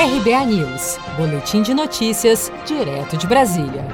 RBA News, Boletim de Notícias, direto de Brasília.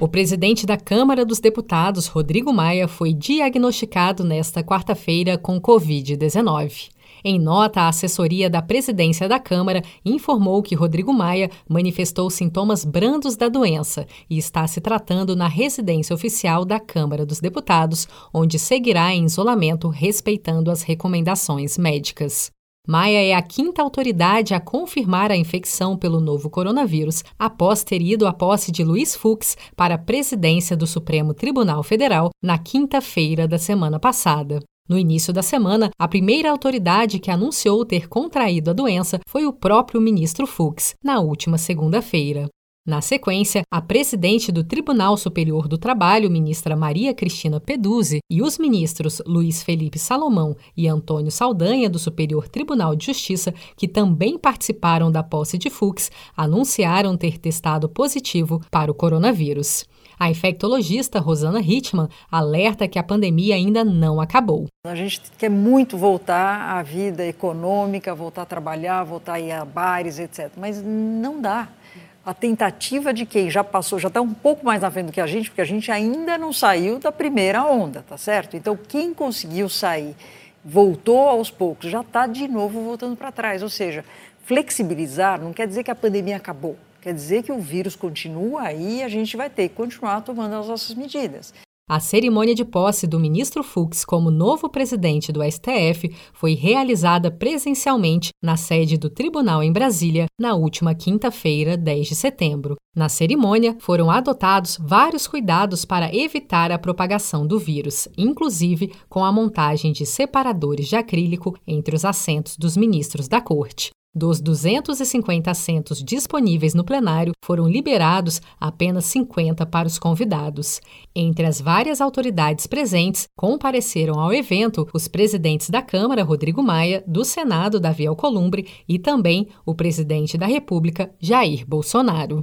O presidente da Câmara dos Deputados, Rodrigo Maia, foi diagnosticado nesta quarta-feira com Covid-19. Em nota, a assessoria da presidência da Câmara informou que Rodrigo Maia manifestou sintomas brandos da doença e está se tratando na residência oficial da Câmara dos Deputados, onde seguirá em isolamento respeitando as recomendações médicas. Maia é a quinta autoridade a confirmar a infecção pelo novo coronavírus, após ter ido à posse de Luiz Fux para a presidência do Supremo Tribunal Federal na quinta-feira da semana passada. No início da semana, a primeira autoridade que anunciou ter contraído a doença foi o próprio ministro Fux, na última segunda-feira. Na sequência, a presidente do Tribunal Superior do Trabalho, ministra Maria Cristina Peduzzi, e os ministros Luiz Felipe Salomão e Antônio Saldanha, do Superior Tribunal de Justiça, que também participaram da posse de Fux, anunciaram ter testado positivo para o coronavírus. A infectologista Rosana Hitman alerta que a pandemia ainda não acabou. A gente quer muito voltar à vida econômica, voltar a trabalhar, voltar a ir a bares, etc. Mas não dá a tentativa de quem já passou, já está um pouco mais na frente do que a gente, porque a gente ainda não saiu da primeira onda, tá certo? Então, quem conseguiu sair, voltou aos poucos, já está de novo voltando para trás. Ou seja, flexibilizar não quer dizer que a pandemia acabou, quer dizer que o vírus continua aí e a gente vai ter que continuar tomando as nossas medidas. A cerimônia de posse do ministro Fux como novo presidente do STF foi realizada presencialmente na sede do tribunal em Brasília na última quinta-feira, 10 de setembro. Na cerimônia, foram adotados vários cuidados para evitar a propagação do vírus, inclusive com a montagem de separadores de acrílico entre os assentos dos ministros da corte. Dos 250 assentos disponíveis no plenário, foram liberados apenas 50 para os convidados. Entre as várias autoridades presentes, compareceram ao evento os presidentes da Câmara, Rodrigo Maia, do Senado, Davi Alcolumbre, e também o presidente da República, Jair Bolsonaro.